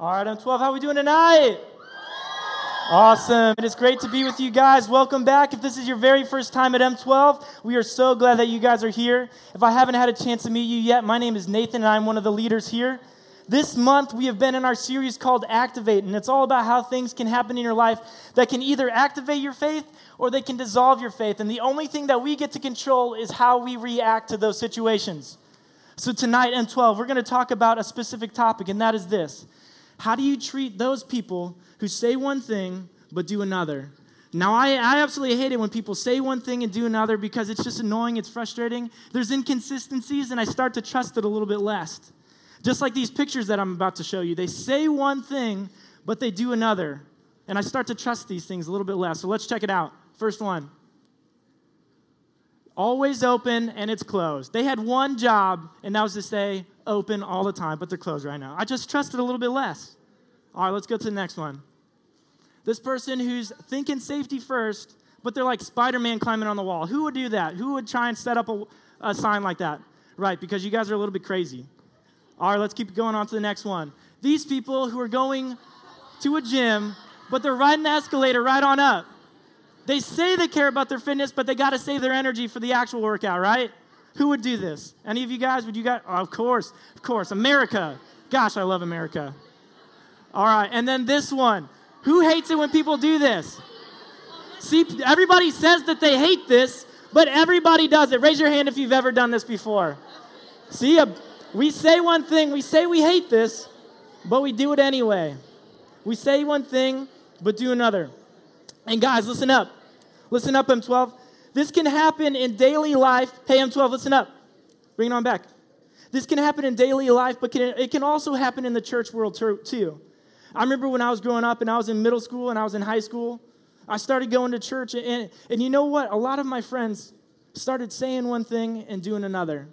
All right, M12, how are we doing tonight? Awesome. It is great to be with you guys. Welcome back. If this is your very first time at M12, we are so glad that you guys are here. If I haven't had a chance to meet you yet, my name is Nathan and I'm one of the leaders here. This month, we have been in our series called Activate, and it's all about how things can happen in your life that can either activate your faith or they can dissolve your faith. And the only thing that we get to control is how we react to those situations. So, tonight, M12, we're going to talk about a specific topic, and that is this How do you treat those people who say one thing but do another? Now, I, I absolutely hate it when people say one thing and do another because it's just annoying, it's frustrating. There's inconsistencies, and I start to trust it a little bit less. Just like these pictures that I'm about to show you, they say one thing, but they do another. And I start to trust these things a little bit less. So let's check it out. First one always open and it's closed. They had one job, and that was to stay open all the time, but they're closed right now. I just trusted a little bit less. All right, let's go to the next one. This person who's thinking safety first, but they're like Spider Man climbing on the wall. Who would do that? Who would try and set up a, a sign like that? Right, because you guys are a little bit crazy. All right, let's keep going on to the next one. These people who are going to a gym, but they're riding the escalator right on up. They say they care about their fitness, but they got to save their energy for the actual workout, right? Who would do this? Any of you guys? Would you guys? Oh, of course, of course. America. Gosh, I love America. All right, and then this one. Who hates it when people do this? See, everybody says that they hate this, but everybody does it. Raise your hand if you've ever done this before. See, we say one thing, we say we hate this, but we do it anyway. We say one thing, but do another. And guys, listen up. Listen up, M12. This can happen in daily life. Hey, M12, listen up. Bring it on back. This can happen in daily life, but can, it can also happen in the church world too. I remember when I was growing up and I was in middle school and I was in high school, I started going to church. And, and you know what? A lot of my friends started saying one thing and doing another.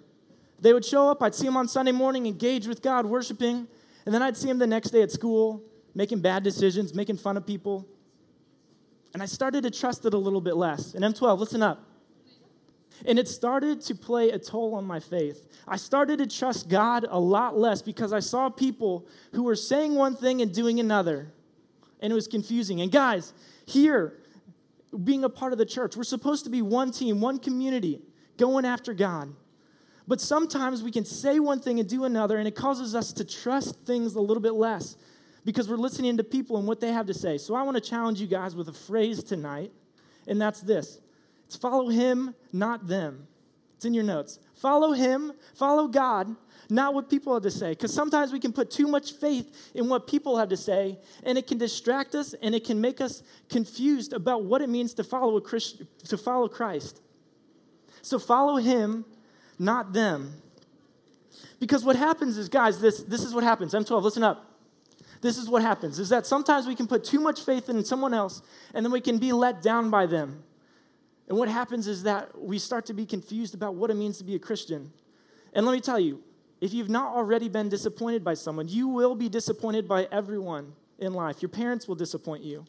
They would show up, I'd see them on Sunday morning, engage with God, worshiping, and then I'd see them the next day at school, making bad decisions, making fun of people. And I started to trust it a little bit less. And M12, listen up. And it started to play a toll on my faith. I started to trust God a lot less because I saw people who were saying one thing and doing another. And it was confusing. And guys, here, being a part of the church, we're supposed to be one team, one community, going after God. But sometimes we can say one thing and do another, and it causes us to trust things a little bit less because we're listening to people and what they have to say. So I want to challenge you guys with a phrase tonight, and that's this it's follow him, not them. It's in your notes. Follow him, follow God, not what people have to say. Because sometimes we can put too much faith in what people have to say, and it can distract us and it can make us confused about what it means to follow a Christ, to follow Christ. So follow him, not them. Because what happens is, guys, this, this is what happens. M12, listen up this is what happens is that sometimes we can put too much faith in someone else and then we can be let down by them and what happens is that we start to be confused about what it means to be a christian. And let me tell you if you've not already been disappointed by someone you will be disappointed by everyone in life. Your parents will disappoint you.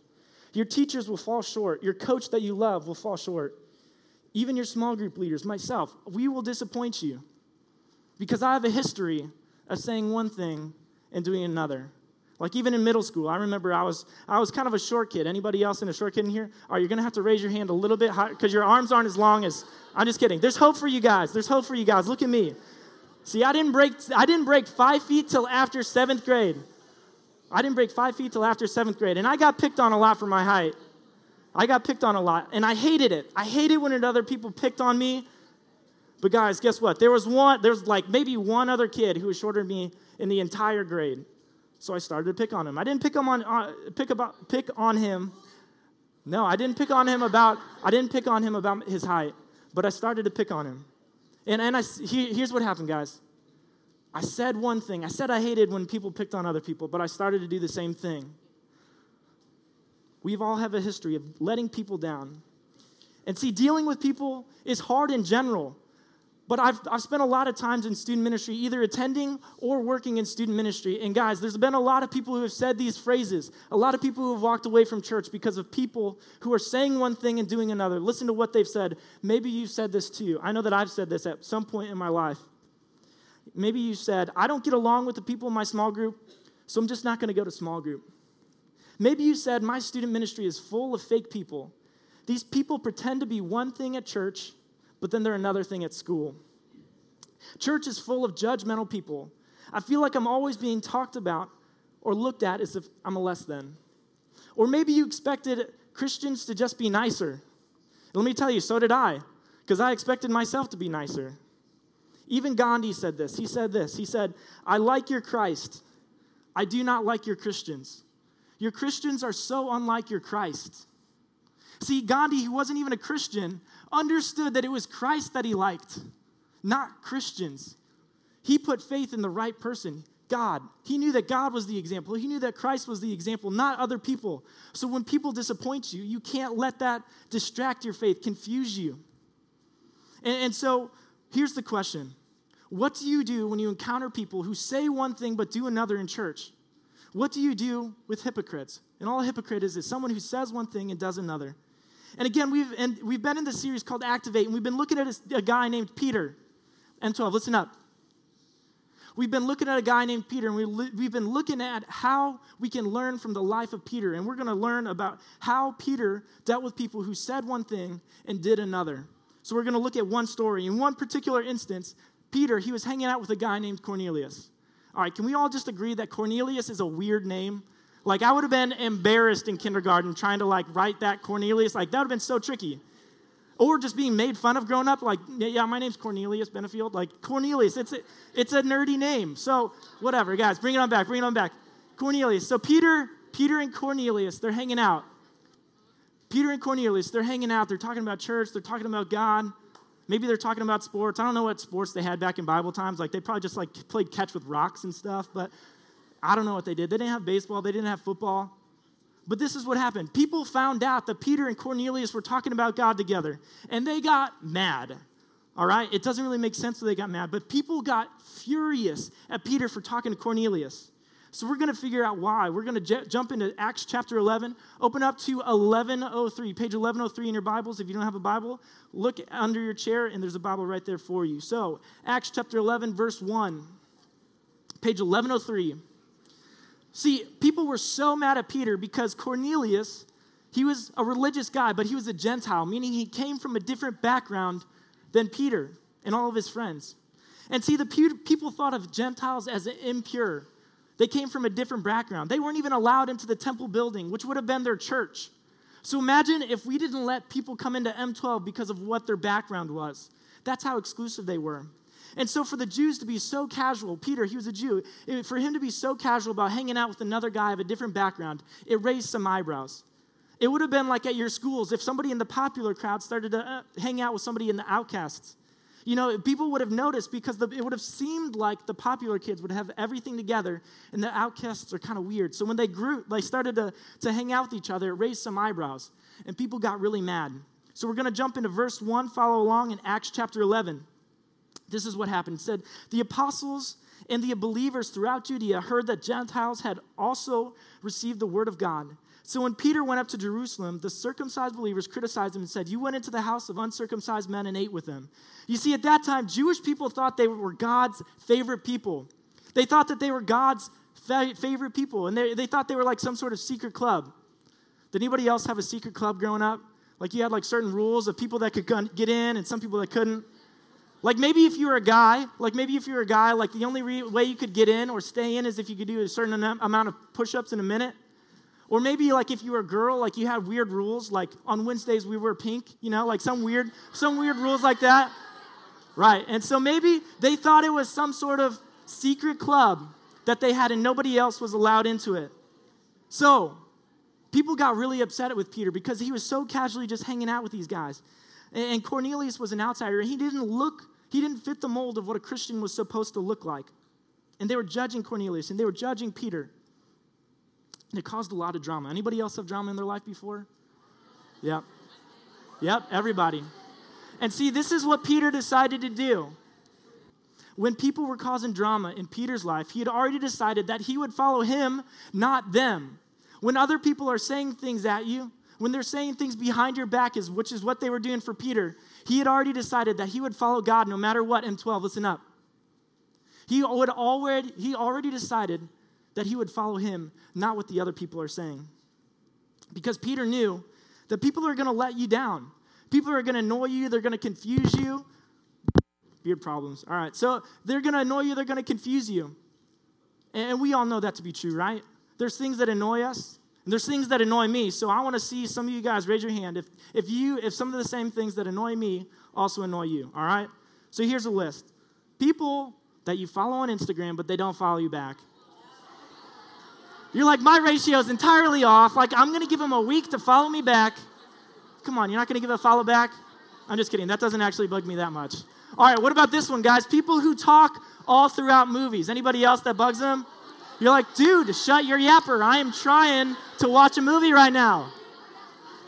Your teachers will fall short. Your coach that you love will fall short. Even your small group leaders myself we will disappoint you. Because i have a history of saying one thing and doing another like even in middle school, I remember I was I was kind of a short kid. Anybody else in a short kid in here? Are you gonna have to raise your hand a little bit higher because your arms aren't as long as I'm just kidding. There's hope for you guys. There's hope for you guys. Look at me. See, I didn't break I didn't break five feet till after seventh grade. I didn't break five feet till after seventh grade. And I got picked on a lot for my height. I got picked on a lot. And I hated it. I hated when other people picked on me. But guys, guess what? There was one, there was like maybe one other kid who was shorter than me in the entire grade. So I started to pick on him. I didn't pick him on uh, pick about pick on him. No, I didn't pick on him about I didn't pick on him about his height, but I started to pick on him. And and I he, here's what happened, guys. I said one thing. I said I hated when people picked on other people, but I started to do the same thing. We've all have a history of letting people down. And see, dealing with people is hard in general. But I've, I've spent a lot of times in student ministry, either attending or working in student ministry. And guys, there's been a lot of people who have said these phrases, a lot of people who have walked away from church because of people who are saying one thing and doing another. Listen to what they've said. Maybe you've said this too. I know that I've said this at some point in my life. Maybe you said, I don't get along with the people in my small group so I'm just not going to go to small group. Maybe you said, My student ministry is full of fake people. These people pretend to be one thing at church, but then they're another thing at school. Church is full of judgmental people. I feel like I'm always being talked about or looked at as if I'm a less than. Or maybe you expected Christians to just be nicer. Let me tell you, so did I, because I expected myself to be nicer. Even Gandhi said this. He said this. He said, I like your Christ. I do not like your Christians. Your Christians are so unlike your Christ. See, Gandhi, who wasn't even a Christian, understood that it was Christ that he liked, not Christians. He put faith in the right person, God. He knew that God was the example. He knew that Christ was the example, not other people. So when people disappoint you, you can't let that distract your faith, confuse you. And, and so here's the question What do you do when you encounter people who say one thing but do another in church? What do you do with hypocrites? And all a hypocrite is is someone who says one thing and does another. And again, we've, and we've been in this series called Activate, and we've been looking at a, a guy named Peter. M12, listen up. We've been looking at a guy named Peter, and we, we've been looking at how we can learn from the life of Peter. And we're going to learn about how Peter dealt with people who said one thing and did another. So we're going to look at one story. In one particular instance, Peter, he was hanging out with a guy named Cornelius. All right, can we all just agree that Cornelius is a weird name? Like, I would have been embarrassed in kindergarten trying to, like, write that Cornelius. Like, that would have been so tricky. Or just being made fun of growing up. Like, yeah, my name's Cornelius Benefield. Like, Cornelius, it's a, it's a nerdy name. So, whatever, guys, bring it on back, bring it on back. Cornelius. So, Peter, Peter and Cornelius, they're hanging out. Peter and Cornelius, they're hanging out. They're talking about church. They're talking about God. Maybe they're talking about sports. I don't know what sports they had back in Bible times. Like they probably just like played catch with rocks and stuff, but I don't know what they did. They didn't have baseball, they didn't have football. But this is what happened. People found out that Peter and Cornelius were talking about God together, and they got mad. All right? It doesn't really make sense that they got mad, but people got furious at Peter for talking to Cornelius. So we're going to figure out why. We're going to j- jump into Acts chapter 11. Open up to 1103, page 1103 in your Bibles. If you don't have a Bible, look under your chair and there's a Bible right there for you. So, Acts chapter 11, verse 1, page 1103. See, people were so mad at Peter because Cornelius, he was a religious guy, but he was a Gentile, meaning he came from a different background than Peter and all of his friends. And see, the people thought of Gentiles as impure they came from a different background. They weren't even allowed into the temple building, which would have been their church. So imagine if we didn't let people come into M12 because of what their background was. That's how exclusive they were. And so, for the Jews to be so casual, Peter, he was a Jew, for him to be so casual about hanging out with another guy of a different background, it raised some eyebrows. It would have been like at your schools if somebody in the popular crowd started to uh, hang out with somebody in the outcasts. You know, people would have noticed because the, it would have seemed like the popular kids would have everything together and the outcasts are kind of weird. So when they grew, they started to, to hang out with each other, it raised some eyebrows, and people got really mad. So we're going to jump into verse 1, follow along in Acts chapter 11. This is what happened. It said, The apostles and the believers throughout Judea heard that Gentiles had also received the word of God. So when Peter went up to Jerusalem, the circumcised believers criticized him and said, You went into the house of uncircumcised men and ate with them. You see, at that time, Jewish people thought they were God's favorite people. They thought that they were God's fa- favorite people, and they, they thought they were like some sort of secret club. Did anybody else have a secret club growing up? Like you had like certain rules of people that could get in and some people that couldn't? Like maybe if you were a guy, like maybe if you were a guy, like the only re- way you could get in or stay in is if you could do a certain amount of push ups in a minute. Or maybe like if you were a girl, like you had weird rules, like on Wednesdays we wear pink, you know, like some weird, some weird rules like that. Right. And so maybe they thought it was some sort of secret club that they had and nobody else was allowed into it. So people got really upset with Peter because he was so casually just hanging out with these guys. And Cornelius was an outsider he didn't look, he didn't fit the mold of what a Christian was supposed to look like. And they were judging Cornelius and they were judging Peter. And it caused a lot of drama. Anybody else have drama in their life before? Yep. Yep, everybody. And see, this is what Peter decided to do. When people were causing drama in Peter's life, he had already decided that he would follow him, not them. When other people are saying things at you, when they're saying things behind your back, is, which is what they were doing for Peter, he had already decided that he would follow God no matter what. M12, listen up. He would already, he already decided that he would follow him, not what the other people are saying. Because Peter knew that people are going to let you down. People are going to annoy you, they're going to confuse you. Beard problems. All right. So they're going to annoy you, they're going to confuse you. And we all know that to be true, right? There's things that annoy us, and there's things that annoy me. So I want to see some of you guys raise your hand if, if you if some of the same things that annoy me also annoy you, all right? So here's a list. People that you follow on Instagram, but they don't follow you back. You're like, my ratio is entirely off. Like, I'm going to give them a week to follow me back. Come on, you're not going to give a follow back? I'm just kidding. That doesn't actually bug me that much. All right, what about this one, guys? People who talk all throughout movies. Anybody else that bugs them? You're like, dude, shut your yapper. I am trying to watch a movie right now.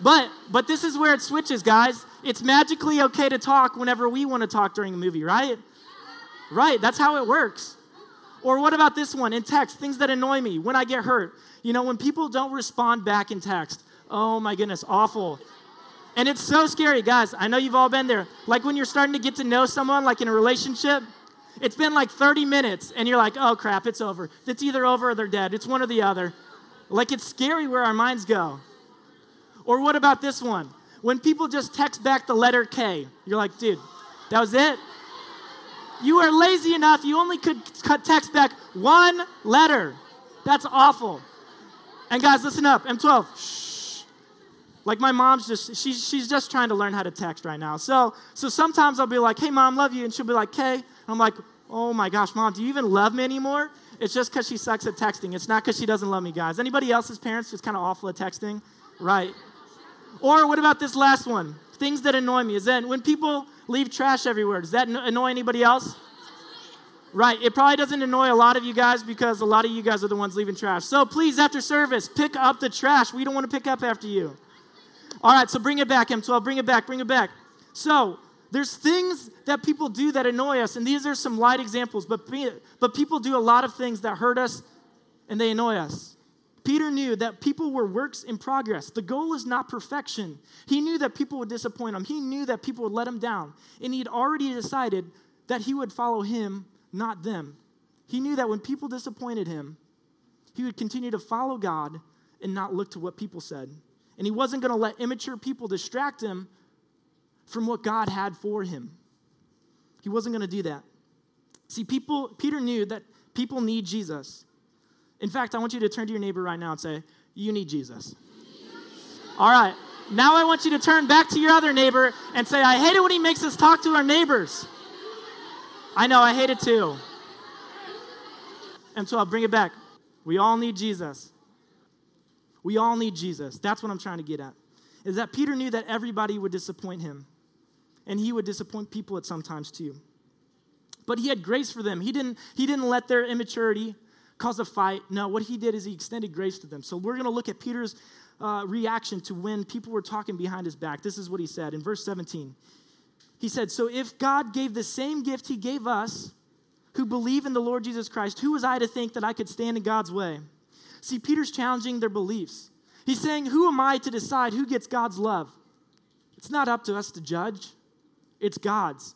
But but this is where it switches, guys. It's magically okay to talk whenever we want to talk during a movie, right? Right, that's how it works. Or what about this one in text? Things that annoy me when I get hurt. You know, when people don't respond back in text. Oh my goodness, awful. And it's so scary, guys. I know you've all been there. Like when you're starting to get to know someone, like in a relationship, it's been like 30 minutes, and you're like, oh crap, it's over. It's either over or they're dead. It's one or the other. Like it's scary where our minds go. Or what about this one? When people just text back the letter K, you're like, dude, that was it? You are lazy enough, you only could text back one letter. That's awful. And guys, listen up. M12. Shh. Like my mom's just she's she's just trying to learn how to text right now. So so sometimes I'll be like, "Hey mom, love you," and she'll be like, "K." I'm like, "Oh my gosh, mom, do you even love me anymore?" It's just because she sucks at texting. It's not because she doesn't love me, guys. Anybody else's parents just kind of awful at texting? Right. Or what about this last one? Things that annoy me is that when people leave trash everywhere, does that annoy anybody else? Right. It probably doesn't annoy a lot of you guys because a lot of you guys are the ones leaving trash. So please, after service, pick up the trash. We don't want to pick up after you. All right, so bring it back, M12. Bring it back, bring it back. So there's things that people do that annoy us, and these are some light examples, but, but people do a lot of things that hurt us and they annoy us. Peter knew that people were works in progress. The goal is not perfection. He knew that people would disappoint him, he knew that people would let him down, and he'd already decided that he would follow him, not them. He knew that when people disappointed him, he would continue to follow God and not look to what people said. And he wasn't going to let immature people distract him from what God had for him. He wasn't going to do that. See, people, Peter knew that people need Jesus. In fact, I want you to turn to your neighbor right now and say, You need Jesus. All right. Now I want you to turn back to your other neighbor and say, I hate it when he makes us talk to our neighbors. I know, I hate it too. And so I'll bring it back. We all need Jesus. We all need Jesus. That's what I'm trying to get at. Is that Peter knew that everybody would disappoint him, and he would disappoint people at sometimes too. But he had grace for them. He didn't, he didn't let their immaturity cause a fight. No, what he did is he extended grace to them. So we're going to look at Peter's uh, reaction to when people were talking behind his back. This is what he said in verse 17. He said, So if God gave the same gift he gave us who believe in the Lord Jesus Christ, who was I to think that I could stand in God's way? See, Peter's challenging their beliefs. He's saying, Who am I to decide who gets God's love? It's not up to us to judge, it's God's.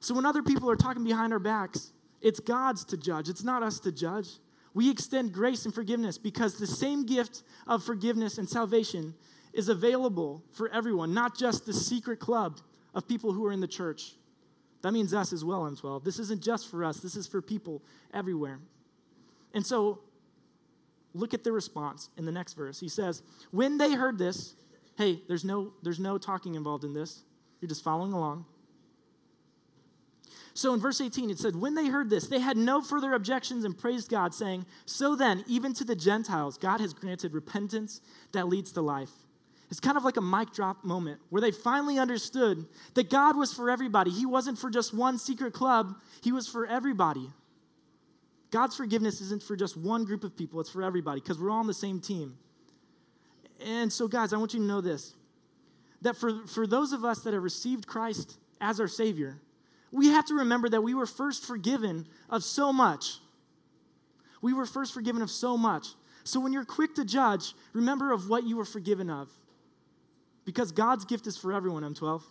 So when other people are talking behind our backs, it's God's to judge, it's not us to judge. We extend grace and forgiveness because the same gift of forgiveness and salvation is available for everyone, not just the secret club of people who are in the church. That means us as well, M12. This isn't just for us, this is for people everywhere. And so, look at the response in the next verse. He says, When they heard this, hey, there's no, there's no talking involved in this, you're just following along. So in verse 18, it said, When they heard this, they had no further objections and praised God, saying, So then, even to the Gentiles, God has granted repentance that leads to life. It's kind of like a mic drop moment where they finally understood that God was for everybody. He wasn't for just one secret club, He was for everybody. God's forgiveness isn't for just one group of people, it's for everybody because we're all on the same team. And so, guys, I want you to know this that for, for those of us that have received Christ as our Savior, we have to remember that we were first forgiven of so much. We were first forgiven of so much. So when you're quick to judge, remember of what you were forgiven of. Because God's gift is for everyone, M12.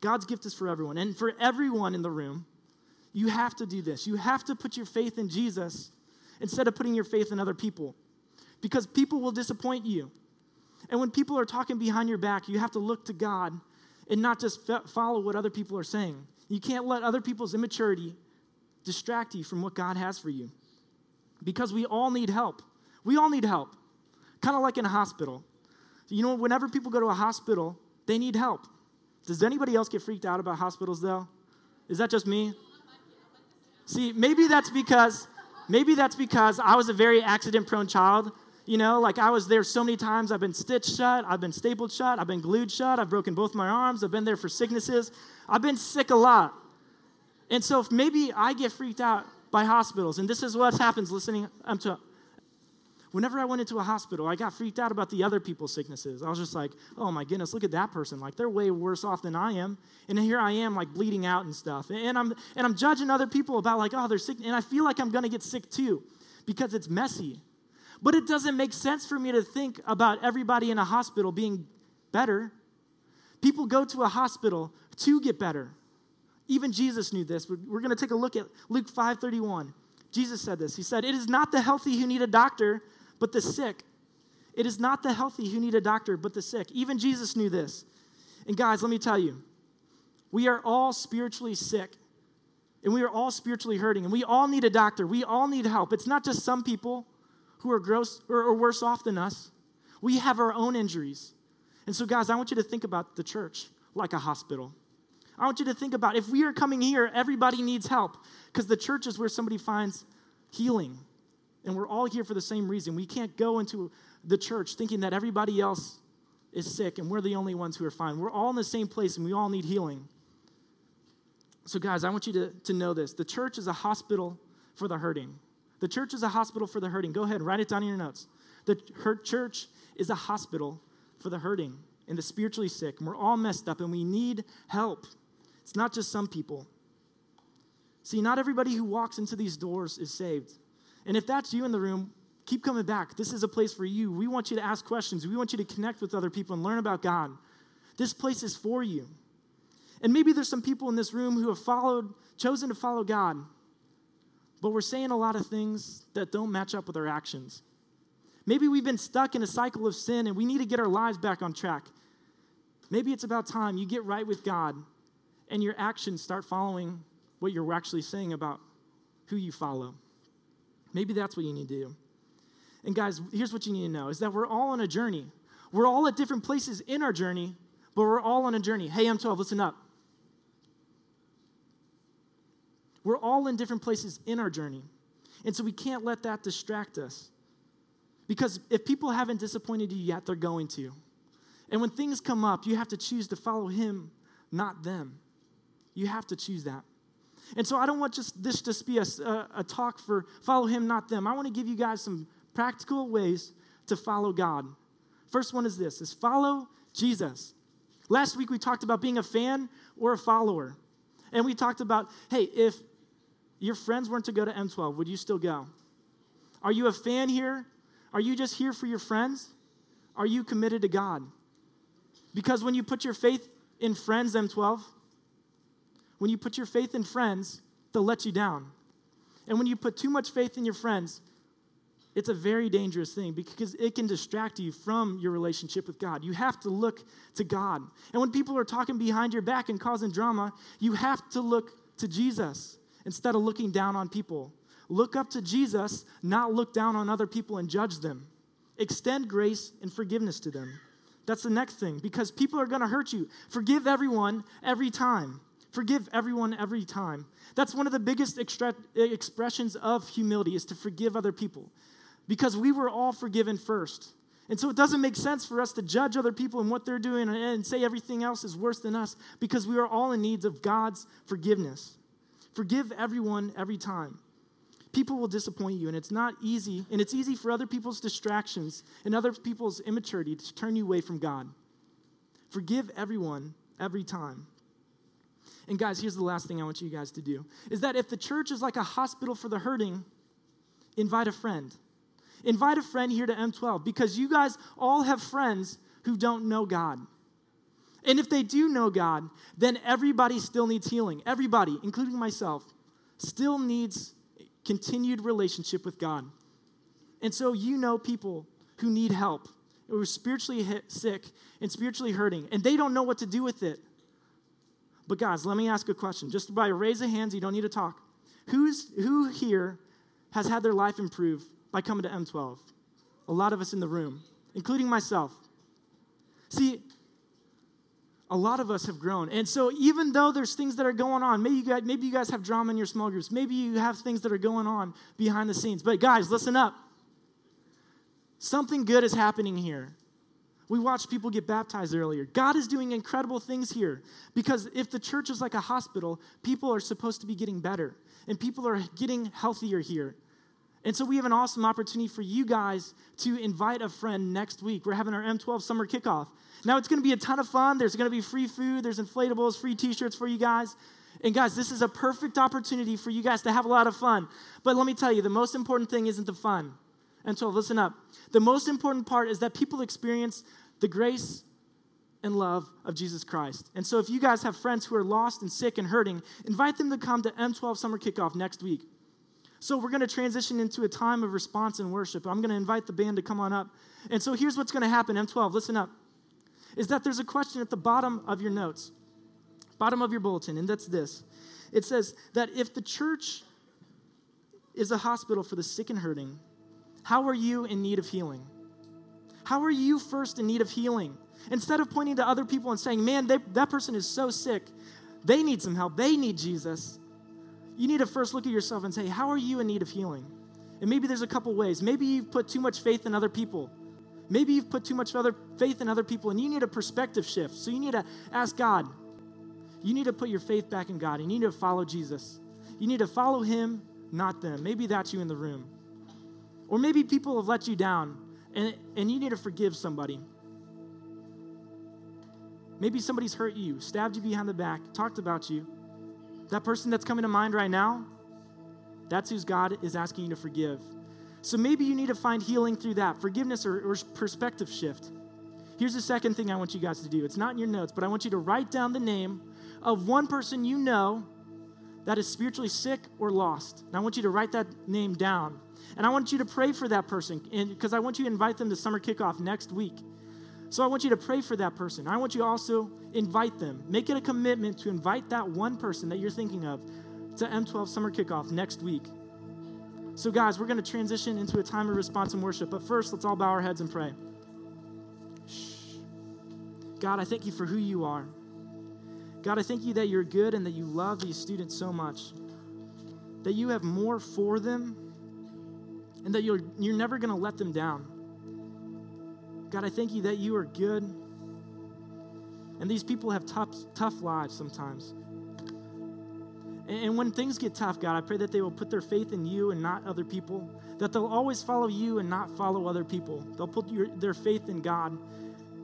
God's gift is for everyone. And for everyone in the room, you have to do this. You have to put your faith in Jesus instead of putting your faith in other people. Because people will disappoint you. And when people are talking behind your back, you have to look to God and not just follow what other people are saying. You can't let other people's immaturity distract you from what God has for you. Because we all need help. We all need help. Kind of like in a hospital. You know, whenever people go to a hospital, they need help. Does anybody else get freaked out about hospitals though? Is that just me? See, maybe that's because maybe that's because I was a very accident prone child. You know, like I was there so many times. I've been stitched shut, I've been stapled shut, I've been glued shut, I've broken both my arms, I've been there for sicknesses. I've been sick a lot. And so if maybe I get freaked out by hospitals, and this is what happens listening um, to whenever I went into a hospital, I got freaked out about the other people's sicknesses. I was just like, oh my goodness, look at that person. Like they're way worse off than I am. And here I am like bleeding out and stuff. And I'm and I'm judging other people about like, oh, they're sick. And I feel like I'm gonna get sick too because it's messy. But it doesn't make sense for me to think about everybody in a hospital being better. People go to a hospital to get better. Even Jesus knew this. We're, going to take a look at Luke 5:31. Jesus said this. He said, "It is not the healthy who need a doctor, but the sick. It is not the healthy who need a doctor, but the sick. Even Jesus knew this. And guys, let me tell you, we are all spiritually sick. And we are all spiritually hurting. And we all need a doctor. We all need help. It's not just some people who are gross or, or worse off than us. We have our own injuries. And so, guys, I want you to think about the church like a hospital. I want you to think about if we are coming here, everybody needs help because the church is where somebody finds healing and we're all here for the same reason. We can't go into the church thinking that everybody else is sick and we're the only ones who are fine. We're all in the same place and we all need healing. So, guys, I want you to, to know this. The church is a hospital for the hurting. The church is a hospital for the hurting. Go ahead, write it down in your notes. The church is a hospital for the hurting and the spiritually sick. And we're all messed up and we need help. It's not just some people. See, not everybody who walks into these doors is saved. And if that's you in the room, keep coming back. This is a place for you. We want you to ask questions. We want you to connect with other people and learn about God. This place is for you. And maybe there's some people in this room who have followed, chosen to follow God, but we're saying a lot of things that don't match up with our actions. Maybe we've been stuck in a cycle of sin and we need to get our lives back on track. Maybe it's about time you get right with God and your actions start following what you're actually saying about who you follow. Maybe that's what you need to do. And guys, here's what you need to know is that we're all on a journey. We're all at different places in our journey, but we're all on a journey. Hey, M12, listen up. We're all in different places in our journey. And so we can't let that distract us. Because if people haven't disappointed you yet, they're going to. And when things come up, you have to choose to follow him, not them. You have to choose that. And so I don't want just this just be a, a, talk for follow him, not them. I want to give you guys some practical ways to follow God. First one is this, is follow Jesus. Last week we talked about being a fan or a follower. And we talked about, hey, if your friends weren't to go to M12, would you still go? Are you a fan here? Are you just here for your friends? Are you committed to God? Because when you put your faith in friends, M12, when you put your faith in friends, they'll let you down. And when you put too much faith in your friends, it's a very dangerous thing because it can distract you from your relationship with God. You have to look to God. And when people are talking behind your back and causing drama, you have to look to Jesus instead of looking down on people. Look up to Jesus, not look down on other people and judge them. Extend grace and forgiveness to them. That's the next thing because people are going to hurt you. Forgive everyone every time. Forgive everyone every time. That's one of the biggest extra- expressions of humility is to forgive other people because we were all forgiven first. And so it doesn't make sense for us to judge other people and what they're doing and say everything else is worse than us because we are all in needs of God's forgiveness. Forgive everyone every time. People will disappoint you, and it's not easy, and it's easy for other people's distractions and other people's immaturity to turn you away from God. Forgive everyone every time. And guys, here's the last thing I want you guys to do is that if the church is like a hospital for the hurting, invite a friend. Invite a friend here to M12 because you guys all have friends who don't know God. And if they do know God, then everybody still needs healing. Everybody, including myself, still needs continued relationship with God. And so you know people who need help, who are spiritually hit, sick and spiritually hurting, and they don't know what to do with it. But guys, let me ask a question. Just by a raise of hands, you don't need to talk. Who's who here has had their life improved by coming to M12? A lot of us in the room, including myself. See, a lot of us have grown. And so even though there's things that are going on, maybe you guys, maybe you guys have drama in your small groups, maybe you have things that are going on behind the scenes. But guys, listen up. Something good is happening here. We watched people get baptized earlier. God is doing incredible things here because if the church is like a hospital, people are supposed to be getting better and people are getting healthier here. And so we have an awesome opportunity for you guys to invite a friend next week. We're having our M12 summer kickoff. Now it's going to be a ton of fun. There's going to be free food, there's inflatables, free t-shirts for you guys. And guys, this is a perfect opportunity for you guys to have a lot of fun. But let me tell you, the most important thing isn't the fun. And so listen up. The most important part is that people experience the grace and love of Jesus Christ. And so if you guys have friends who are lost and sick and hurting, invite them to come to M12 Summer Kickoff next week. So we're going to transition into a time of response and worship. I'm going to invite the band to come on up. And so here's what's going to happen, M12, listen up. Is that there's a question at the bottom of your notes, bottom of your bulletin, and that's this. It says that if the church is a hospital for the sick and hurting, how are you in need of healing? How are you first in need of healing? Instead of pointing to other people and saying, man, they, that person is so sick, they need some help, they need Jesus, you need to first look at yourself and say, how are you in need of healing? And maybe there's a couple ways. Maybe you've put too much faith in other people. Maybe you've put too much other faith in other people and you need a perspective shift. So you need to ask God. You need to put your faith back in God. You need to follow Jesus. You need to follow him, not them. Maybe that's you in the room. Or maybe people have let you down and, and you need to forgive somebody. Maybe somebody's hurt you, stabbed you behind the back, talked about you. That person that's coming to mind right now, that's who God is asking you to forgive. So maybe you need to find healing through that forgiveness or, or perspective shift. Here's the second thing I want you guys to do. It's not in your notes, but I want you to write down the name of one person you know that is spiritually sick or lost. And I want you to write that name down. And I want you to pray for that person because I want you to invite them to summer kickoff next week. So I want you to pray for that person. I want you also invite them. Make it a commitment to invite that one person that you're thinking of to M12 summer kickoff next week. So, guys, we're going to transition into a time of response and worship. But first, let's all bow our heads and pray. God, I thank you for who you are. God, I thank you that you're good and that you love these students so much, that you have more for them, and that you're, you're never going to let them down. God, I thank you that you are good. And these people have tough, tough lives sometimes. And when things get tough, God, I pray that they will put their faith in you and not other people, that they'll always follow you and not follow other people. They'll put your, their faith in God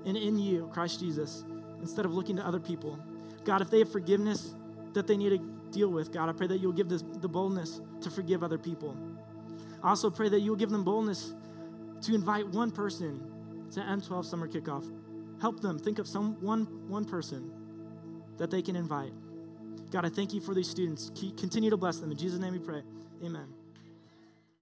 and in you, Christ Jesus, instead of looking to other people. God, if they have forgiveness that they need to deal with, God, I pray that you'll give this, the boldness to forgive other people. I also pray that you'll give them boldness to invite one person to M12 summer kickoff. Help them think of some one, one person that they can invite. God, I thank you for these students. Continue to bless them. In Jesus' name we pray. Amen.